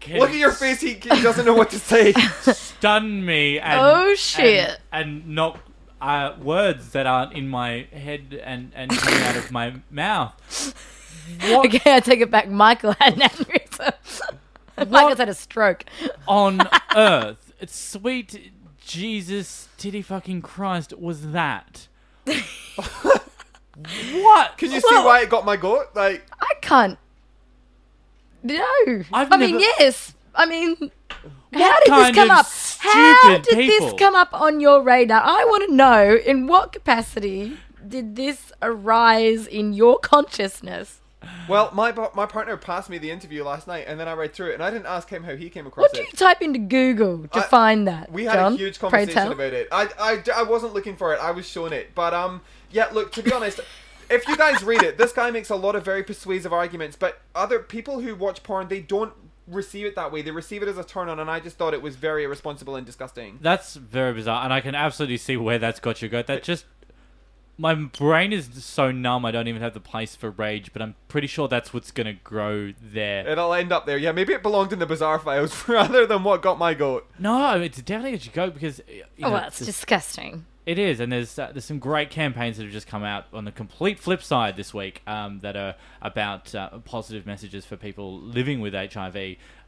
can Look at your face, he, he doesn't know what to say. stun me and Oh, shit. and, and knock uh, words that aren't in my head and and coming out of my mouth. What Okay, I take it back. Michael had an aneurysm. Michael's had a stroke. on earth, sweet Jesus, titty fucking Christ, was that? what? Can you see Well- why it got my goat? Like, I can't. No. I've I mean, never- yes. I mean, how did this kind come of up? How stupid did people? this come up on your radar? I want to know in what capacity did this arise in your consciousness? Well, my my partner passed me the interview last night, and then I read through it, and I didn't ask him how he came across What do it. you type into Google to I- find that? We had John? a huge Pray conversation tell. about it. I, I, I wasn't looking for it. I was shown it. But um, yeah. Look, to be honest, if you guys read it, this guy makes a lot of very persuasive arguments. But other people who watch porn, they don't receive it that way. They receive it as a turn on, and I just thought it was very irresponsible and disgusting. That's very bizarre, and I can absolutely see where that's got you. Go. That just my brain is so numb. I don't even have the place for rage, but I'm pretty sure that's what's gonna grow there. It'll end up there. Yeah, maybe it belonged in the bizarre files rather than what got my goat. No, it's definitely got you go because you Oh, know, well, that's disgusting. It is, and there's uh, there's some great campaigns that have just come out on the complete flip side this week um, that are about uh, positive messages for people living with HIV.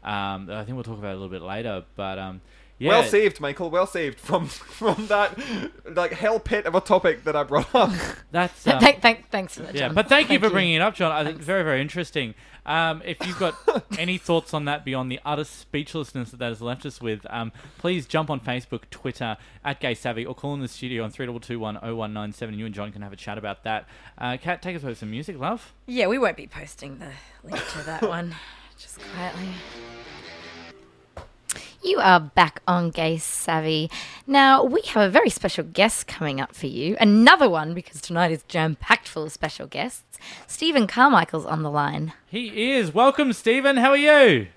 Um, I think we'll talk about a little bit later, but um, yeah, Well saved, Michael. Well saved from from that like hell pit of a topic that I brought up. that's um, thank, thank, thanks for that, yeah. John. But thank, you for bringing it up, John. I think very very interesting. Um, if you've got any thoughts on that beyond the utter speechlessness that that has left us with, um, please jump on Facebook, Twitter at Gay Savvy, or call in the studio on three double two one zero one nine seven. You and John can have a chat about that. Uh, Kat, take us with some music, love. Yeah, we won't be posting the link to that one. Just quietly. You are back on Gay Savvy. Now, we have a very special guest coming up for you. Another one, because tonight is jam packed full of special guests. Stephen Carmichael's on the line. He is. Welcome, Stephen. How are you?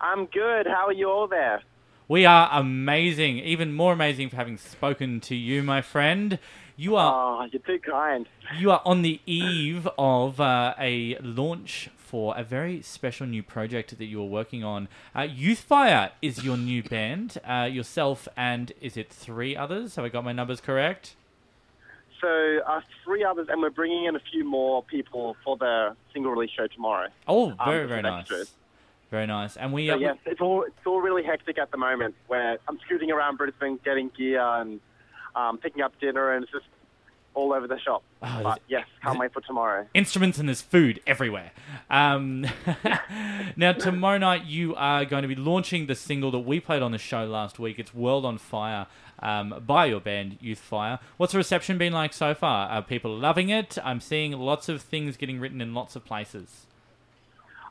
I'm good. How are you all there? We are amazing. Even more amazing for having spoken to you, my friend. You are Oh, you're too kind. you are on the eve of uh, a launch for a very special new project that you are working on. Uh, Youthfire is your new band. Uh, yourself and is it three others? Have I got my numbers correct? So, uh, three others, and we're bringing in a few more people for the single release show tomorrow. Oh, Um, very with very nice. extras. Very nice. And we So, uh, yes, it's all it's all really hectic at the moment. Where I'm scooting around Brisbane, getting gear and um, picking up dinner, and it's just all over the shop. Oh, but yes, can't wait for tomorrow. Instruments and there's food everywhere. Um, now, tomorrow night, you are going to be launching the single that we played on the show last week. It's World on Fire um, by your band, Youth Fire. What's the reception been like so far? Are people loving it? I'm seeing lots of things getting written in lots of places.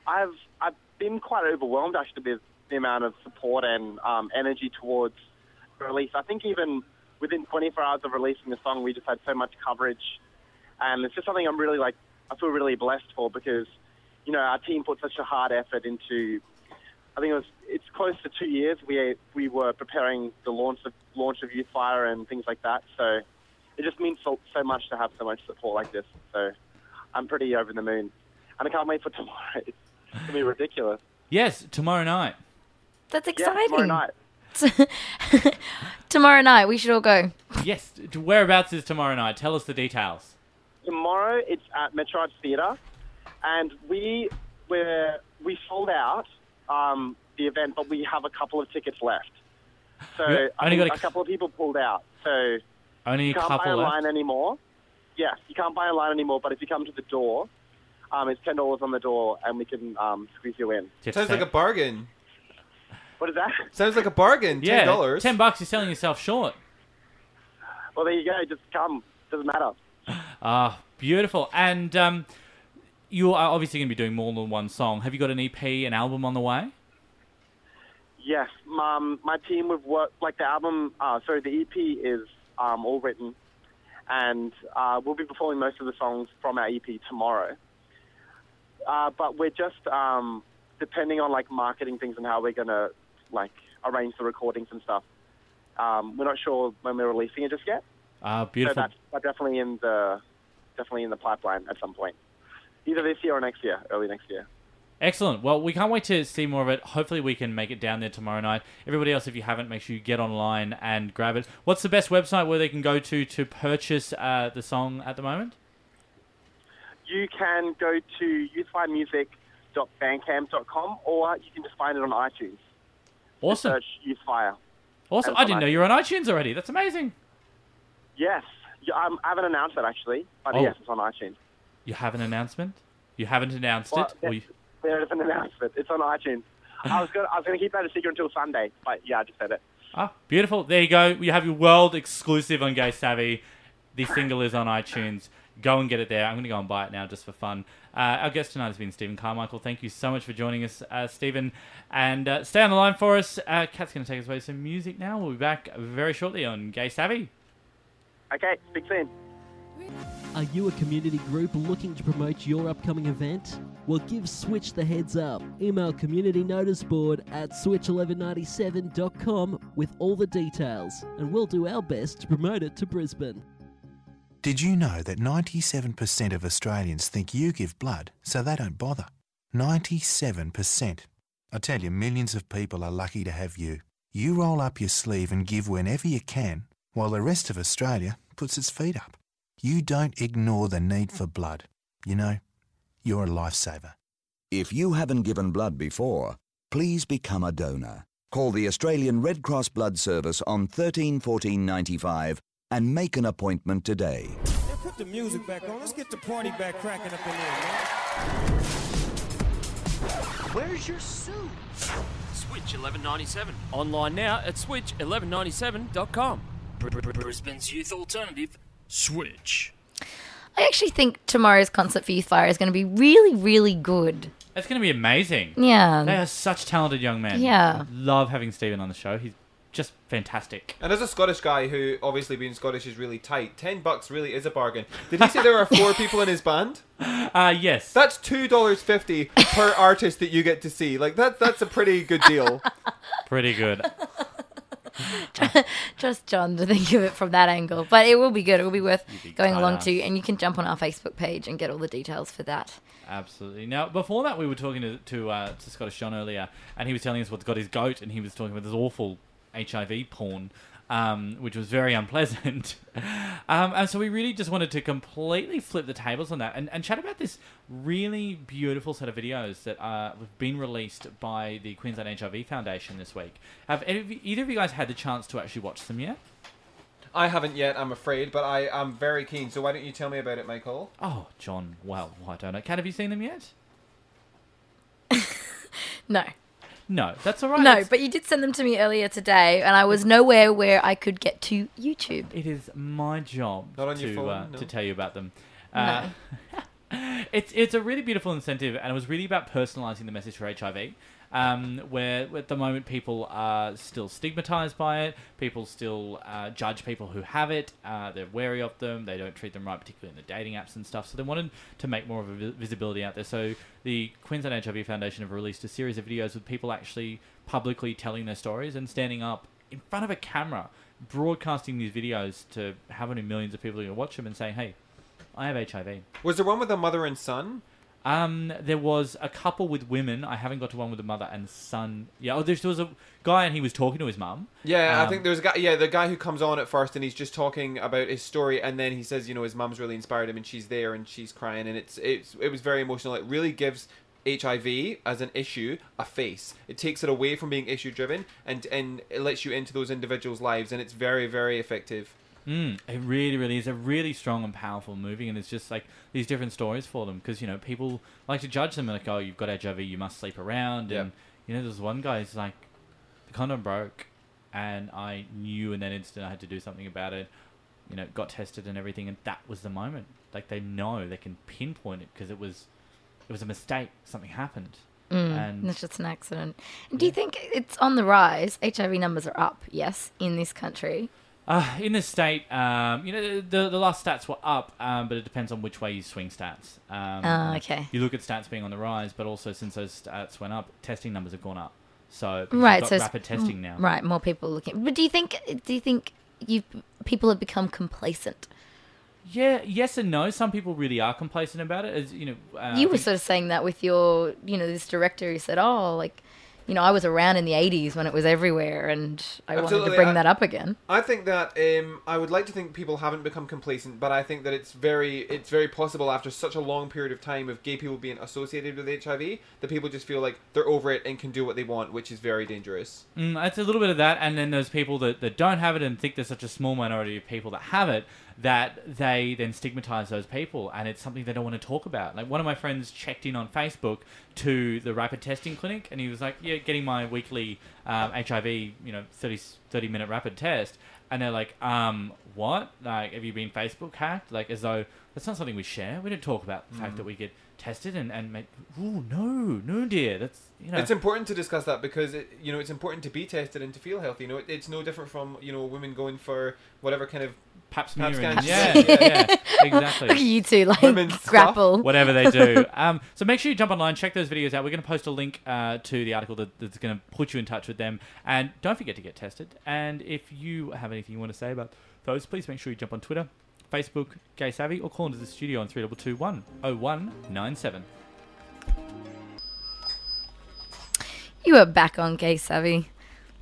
I've I've been quite overwhelmed actually with the amount of support and um, energy towards the release. I think even within 24 hours of releasing the song, we just had so much coverage, and it's just something I'm really like I feel really blessed for because you know our team put such a hard effort into. I think it was it's close to two years. We we were preparing the launch of launch of Youth Fire and things like that. So it just means so, so much to have so much support like this. So I'm pretty over the moon, and I can't wait for tomorrow. It's gonna be ridiculous. Yes, tomorrow night. That's Yeah, exciting. tomorrow night. Tomorrow night, we should all go. Yes, whereabouts is tomorrow night? Tell us the details. Tomorrow it's at Metro Arts Theatre, and we were we sold out um, the event, but we have a couple of tickets left. So Yeah, I only got a a couple of people pulled out. So Only a you can't buy couple left. online anymore. Yes, you can't buy online anymore. But if you come to the door, um, it's ten dollars on the door, and we can um, squeeze you in. Sounds like a bargain. What is that? Sounds like a bargain. Yeah, Ten dollars. ten bucks. You're selling yourself short. Well, there you go. Just come. Doesn't matter. Ah, beautiful. And um, you are obviously going to be doing more than one song. Have you got an EP, an album on the way? Yes, um, my team we've worked like the album. Uh, sorry, the EP is um, all written, and uh, we'll be performing most of the songs from our EP tomorrow. Uh, but we're just um, depending on like marketing things and how we're gonna like arrange the recordings and stuff. Um, we're not sure when we're releasing it just yet. Ah, beautiful. So that's, definitely in the definitely in the pipeline at some point, either this year or next year, early next year. Excellent. Well, we can't wait to see more of it. Hopefully, we can make it down there tomorrow night. Everybody else, if you haven't, make sure you get online and grab it. What's the best website where they can go to to purchase uh, the song at the moment? you can go to youthfiremusic.bandcamp.com or you can just find it on iTunes. Awesome. Search Youthfire. Awesome. I didn't know you were on iTunes already. That's amazing. Yes. Yeah, I haven't announced it actually, but Oh. yes, it's on iTunes. You have an announcement? You haven't announced Well, it? Or you... There is an announcement. It's on iTunes. I was gonna, I was going to keep that a secret until Sunday, but yeah, I just said it. Ah, beautiful. There you go. You have your world exclusive on Gay Savvy. The single is on iTunes. Go and get it there. I'm going to go and buy it now just for fun. Uh, our guest tonight has been Stephen Carmichael. Thank you so much for joining us, uh, Stephen. And uh, stay on the line for us. Uh, Kat's going to take us away with some music now. We'll be back very shortly on Gay Savvy. Okay, speak soon. Are you a community group looking to promote your upcoming event? Well, give Switch the heads up. Email community notice board at switch1197.com with all the details, and we'll do our best to promote it to Brisbane. Did you know that 97% of Australians think you give blood, so they don't bother? 97%. I tell you, millions of people are lucky to have you. You roll up your sleeve and give whenever you can, while the rest of Australia puts its feet up. You don't ignore the need for blood. You know, you're a lifesaver. If you haven't given blood before, please become a donor. Call the Australian Red Cross Blood Service on 13 14 95 and make an appointment today. Yeah, put the music back on. Let's get the party back cracking up in here, man. Where's your suit? Switch 1197. Online now at switch1197.com. Br- Br- Br- Brisbane's youth alternative, Switch. I actually think tomorrow's concert for Youth Fire is going to be really, really good. It's going to be amazing. Yeah. They are such talented young men. Yeah. Love having Stephen on the show. He's just fantastic. And as a Scottish guy who obviously being Scottish is really tight, ten bucks really is a bargain. Did he say there are four people in his band? Uh yes. That's two dollars fifty per artist that you get to see. Like that that's a pretty good deal. Pretty good. Trust John to think of it from that angle. But it will be good. It will be worth going along ass. to. And you can jump on our Facebook page and get all the details for that. Absolutely. Now, before that, we were talking to to, uh, to Scottish John earlier, and he was telling us what's got his goat, and he was talking about this awful HIV porn, um, which was very unpleasant. um, and so we really just wanted to completely flip the tables on that and, and chat about this really beautiful set of videos that uh, have been released by the Queensland HIV Foundation this week. Have any either of you guys had the chance to actually watch them yet? I haven't yet, I'm afraid, but I am very keen. So why don't you tell me about it, Michael? Oh, John. Well, I don't know. Kat, have you seen them yet? No. No, that's all right. No, It's- but you did send them to me earlier today, and I was nowhere where I could get to YouTube. It is my job Not on to your phone, uh, no. to tell you about them. Uh, it's it's a really beautiful incentive, and it was really about personalising the message for HIV. Um, where at the moment people are still stigmatized by it, people still uh, judge people who have it, uh, they're wary of them, they don't treat them right, particularly in the dating apps and stuff. So they wanted to make more of a vi- visibility out there. So the Queensland HIV Foundation have released a series of videos with people actually publicly telling their stories and standing up in front of a camera, broadcasting these videos to how many millions of people are going to watch them and saying, "Hey, I have HIV." Was there one with a mother and son? Um, there was a couple with women. I haven't got to one with a mother and son. Yeah, oh, there was a guy and he was talking to his mum. Yeah, I Um, think there's a guy. Yeah, the guy who comes on at first and he's just talking about his story, and then he says, you know, his mum's really inspired him, and she's there and she's crying, and it's it's it was very emotional. It really gives HIV as an issue a face. It takes it away from being issue driven, and and it lets you into those individuals' lives, and it's very very effective. Mm, it really, really is a really strong and powerful movie, and it's just like these different stories for them because you know people like to judge them and like, oh, you've got HIV, you must sleep around, Yeah. and you know, there's one guy who's like, the condom broke, and I knew in that instant I had to do something about it. You know, got tested and everything, and that was the moment. Like they know they can pinpoint it because it was, it was a mistake. Something happened, Mm, and it's just an accident. Do you think it's on the rise? HIV numbers are up, yes, in this country. Uh, in the state, um, you know, the the last stats were up, um, but it depends on which way you swing stats. Um, Ah, okay. You look at stats being on the rise, but also since those stats went up, testing numbers have gone up. So because Right, got so it's- rapid testing now. Right, more people looking. But do you think? Do you think you people have become complacent? Yeah, yes and no. Some people really are complacent about it. As you know, uh, I you were think- sort of saying that with your, you know, this director who said, "Oh, like, you know, I was around in the '80s when it was everywhere, and I wanted to bring I- that up again." I think that um, I would like to think people haven't become complacent, but I think that it's very it's very possible after such a long period of time of gay people being associated with HIV that people just feel like they're over it and can do what they want, which is very dangerous. Mm, it's a little bit of that, and then there's people that, that don't have it and think there's such a small minority of people that have it that they then stigmatize those people, and it's something they don't want to talk about. Like one of my friends checked in on Facebook to the rapid testing clinic, and he was like, "Yeah, getting my weekly um, HIV, you know, 30, 30 minute rapid test." And they're like, um, what? Like, have you been Facebook hacked? Like, as though that's not something we share. We don't talk about the fact Mm. that we get tested and, and make, ooh, no, no, dear. That's, you know. It's important to discuss that because it, you know it's important to be tested and to feel healthy. You know, it, it's no different from you know women going for whatever kind of pap pap smearing. scan. Yeah, yeah, exactly. Look at you two, like Women's stuff. grapple. Whatever they do. Um, so make sure you jump online, check those videos out. We're going to post a link uh, to the article that, that's going to put you in touch with them. And don't forget to get tested. And if you have anything you want to say about those, please make sure you jump on Twitter, Facebook, Gay Savvy, or call into the studio on 3221 0197. You are back on Gay Savvy.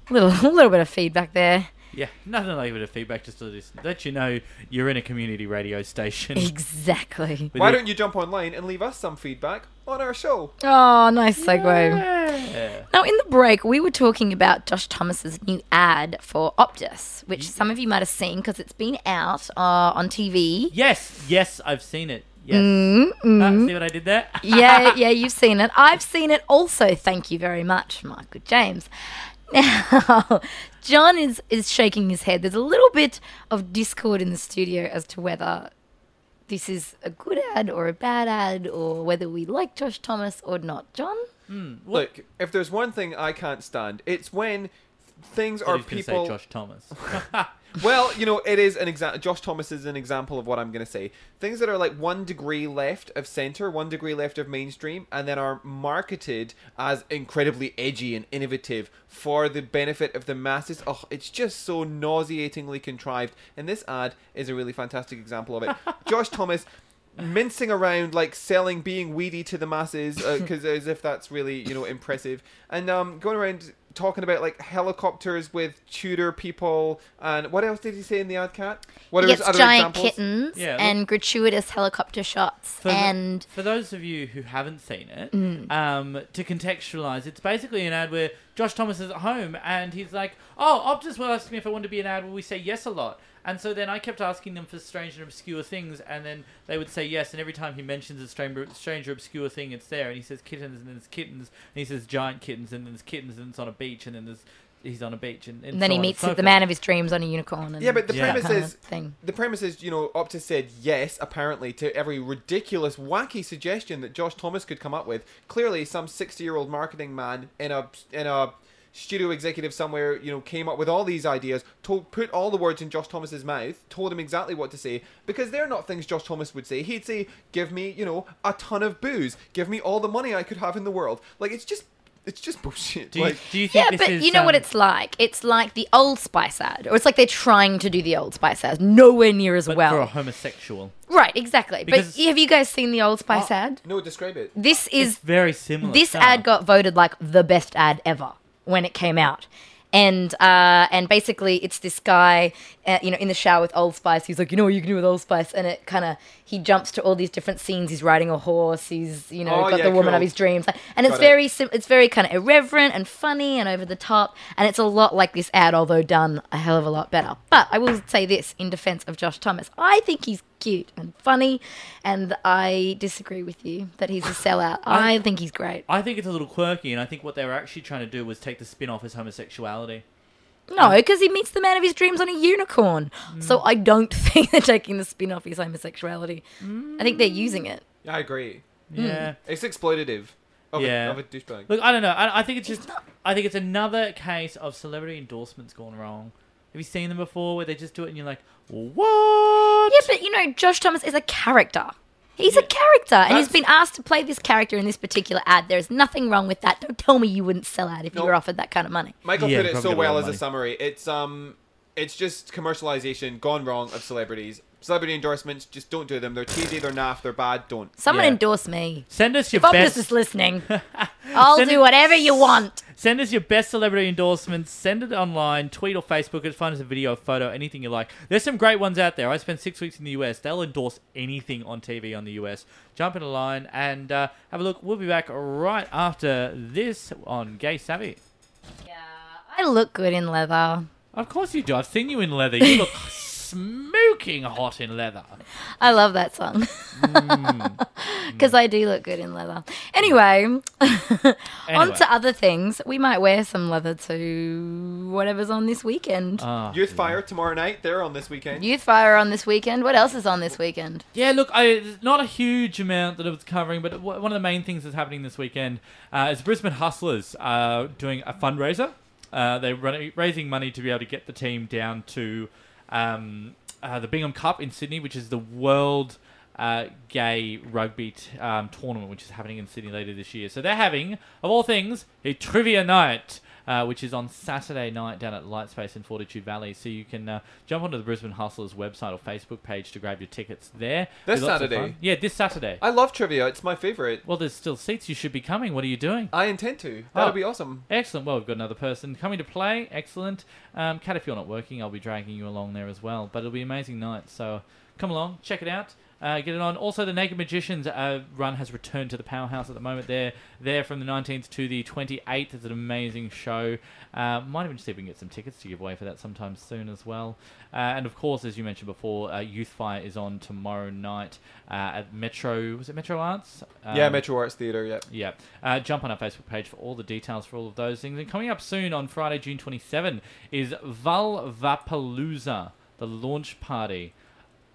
Little, little bit of feedback there. Yeah, nothing like a bit of feedback just to listen. let you know you're in a community radio station. Exactly. With Why your- don't you jump online and leave us some feedback on our show? Oh, nice segue. Yeah. Now, in the break, we were talking about Josh Thomas's new ad for Optus, which some of you might have seen because it's been out uh, on TV. Yes, yes, I've seen it. Yes. Mm. see what I did there? yeah, yeah, you've seen it. I've seen it also. Thank you very much, Michael James. Now, John is is shaking his head. There's a little bit of discord in the studio as to whether this is a good ad or a bad ad, or whether we like Josh Thomas or not. John, hmm, Look, if there's one thing I can't stand, it's when things Thought are he was gonna say people. Josh Thomas. well, you know, it is an example. Josh Thomas is an example of what I'm going to say. Things that are like one degree left of center, one degree left of mainstream, and then are marketed as incredibly edgy and innovative for the benefit of the masses. Oh, it's just so nauseatingly contrived. And this ad is a really fantastic example of it. Josh Thomas mincing around like selling being weedy to the masses because as if that's really you know impressive and um going around talking about like helicopters with Tudor people, and what else did he say in the ad Kat? What are his other giant examples? kittens Yeah, look- and gratuitous helicopter shots For, the- and for those of you who haven't seen it, Mm. um, to contextualize, it's basically an ad where Josh Thomas is at home and he's like, "Oh, Optus will ask me if I want to be an ad. Will we say yes a lot?" And so then I kept asking them for strange and obscure things, and then they would say yes. And every time he mentions a strange, strange or obscure thing, it's there. And he says kittens, and then there's kittens, and he says giant kittens, and then there's kittens, and it's on a beach, and then there's he's on a beach, and, and And then so he meets so the forth. man of his dreams on a unicorn. And Yeah, but the that premise kind is thing. the premise is you know Optus said yes apparently to every ridiculous wacky suggestion that Josh Thomas could come up with. Clearly, some sixty-year-old marketing man in a in a studio executive somewhere you know came up with all these ideas, told put all the words in Josh Thomas's mouth, told him exactly what to say because they're not things Josh Thomas would say. He'd say, "Give me you know a ton of booze, give me all the money I could have in the world." Like it's just it's just bullshit. Do you, like, do you think Yeah, this but is? you know what um, it's like? It's like the Old Spice ad, or it's like they're trying to do the Old Spice ad, nowhere near as but well. for a homosexual. Right, exactly. Because- but have you guys seen the Old Spice ad? no, describe it. This is It's very similar. this stuff. ad got voted like the best ad ever when it came out. And uh, and basically, it's this guy, uh, you know, in the shower with Old Spice. He's like, you know what you can do with Old Spice, and it kind of he jumps to all these different scenes. He's riding a horse. He's you know Oh, got yeah, the woman cool. of his dreams, and it's Got it. very sim- it's very kind of irreverent and funny and over the top, and it's a lot like this ad, although done a hell of a lot better. But I will say this in defense of Josh Thomas, I think he's cute and funny, and I disagree with you that he's a sellout. I think he's great. I think it's a little quirky, and I think what they were actually trying to do was take the spin off as homosexuality. No, um, because he meets the man of his dreams on a unicorn. So mm. I don't think they're taking the spin off his homosexuality. I think they're using it. Yeah, I agree. Mm. Yeah. It's exploitative of, Yeah. a, of a douchebag. Look, I don't know. I, I think it's just. I think it's another case of celebrity endorsements gone wrong. Have you seen them before, where they just do it and you're like, what? Yeah, but you know, Josh Thomas is a character. He's a character, and he's That's- been asked to play this character in this particular ad. There's nothing wrong with that. Don't tell me you wouldn't sell out if you No. were offered that kind of money. Michael Yeah, put it probably so got a well as of a money. summary. It's um, it's just commercialization gone wrong of celebrities. Celebrity endorsements, just don't do them. They're cheesy, they're naff, they're bad. Don't. Someone Yeah. endorse me. Send us your If I'm best. just listening, I'll Send do it- whatever you want. Send us your best celebrity endorsements. Send it online, tweet or Facebook It's Find us a video, a photo, anything you like. There's some great ones out there. I spent six weeks in the US. They'll endorse anything on TV on the US. Jump in a line and uh, have a look. We'll be back right after this on Gay Savvy. Yeah, I look good in leather. Of course you do. I've seen you in leather. You look smoking hot in leather. I love that song Mm. because I do look good in leather. Anyway, on to other things. We might wear some leather to whatever's on this weekend. Ah, Youth Fire tomorrow night. They're on this weekend. Youth Fire on this weekend. What else is on this weekend? Yeah, look, I, not a huge amount that it was covering, but one of the main things that's happening this weekend uh, is Brisbane Hustlers uh, doing a fundraiser. Uh, they're running, raising money to be able to get the team down to um, uh, the Bingham Cup in Sydney, which is the World uh, Gay Rugby t- um, Tournament, which is happening in Sydney later this year. So they're having, of all things, a trivia night. Uh, which is on Saturday night down at Lightspace in Fortitude Valley. So you can uh, jump onto the Brisbane Hustlers website or Facebook page to grab your tickets there. This There's lots of Saturday? Yeah, this Saturday. I love trivia. It's my favorite. Well, there's still seats. You should be coming. What are you doing? I intend to. That'll Oh. be awesome. Excellent. Well, we've got another person coming to play. Excellent. Um, Kat, if you're not working, I'll be dragging you along there as well. But it'll be an amazing night. So come along, check it out. Uh, get it on. Also, the Naked Magicians uh, run has returned to the Powerhouse at the moment. They're there from the 19th to the 28th. It's an amazing show. Uh, might even see if we can get some tickets to give away for that sometime soon as well. Uh, and of course, as you mentioned before, uh, Youth Fire is on tomorrow night uh, at Metro. Was it Metro Arts? yeah, Um, Metro Arts Theatre. Yeah. yeah. Uh, jump on our Facebook page for all the details for all of those things. And coming up soon on Friday, June 27, is Vulvapalooza, the launch party.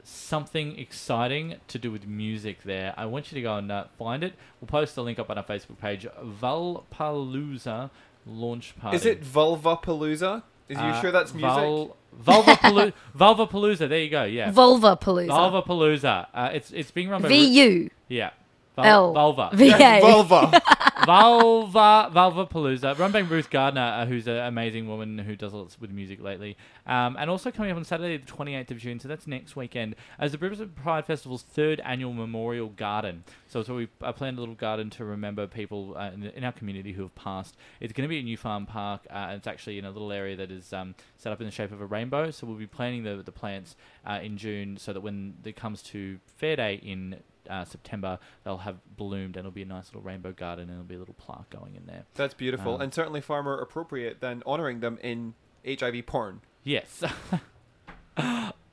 Something exciting to do with music there. I want you to go and uh, find it. We'll post the link up on our Facebook page. Vulpalooza launch party. Is it Vulvapalooza? Is you Uh, sure that's music? Vul- Vulvapalooza. Vulvapalooza. There you go. Yeah. Vulva Palooza. Vulvapalooza. Uh, it's it's being run by V U. Yeah. Vul- L. Vulva. V A. Vulva. Valva Valva Palooza, run by Ruth Gardner, uh, who's an amazing woman who does lots with music lately, um, and also coming up on Saturday the 28th of June, so that's next weekend, as the Brisbane Pride Festival's third annual memorial garden. So, so we uh, planned a little garden to remember people uh, in, in our community who have passed. It's going to be at New Farm Park, uh, and it's actually in a little area that is um, set up in the shape of a rainbow. So we'll be planting the the plants uh, in June, so that when it comes to Fair Day in uh, September, they'll have bloomed and it'll be a nice little rainbow garden and there'll be a little plaque going in there. That's beautiful, Um, and certainly far more appropriate than honouring them in HIV porn. Yes.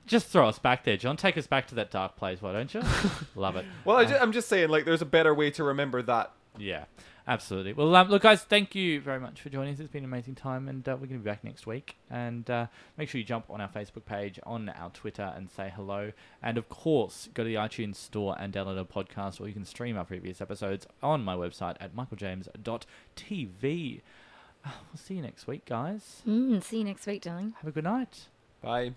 just throw us back there, John. Take us back to that dark place, why don't you? Love it. Well, I Uh, I'm just saying, like, there's a better way to remember that. Yeah, absolutely. Well, um, look, guys, thank you very much for joining us. It's been an amazing time, and uh, we're going to be back next week. And uh, make sure you jump on our Facebook page, on our Twitter, and say hello. And of course, go to the iTunes store and download a podcast, or you can stream our previous episodes on my website at michaeljames.tv. Uh, We'll see you next week, guys. Mm, see you next week, darling. Have a good night. Bye.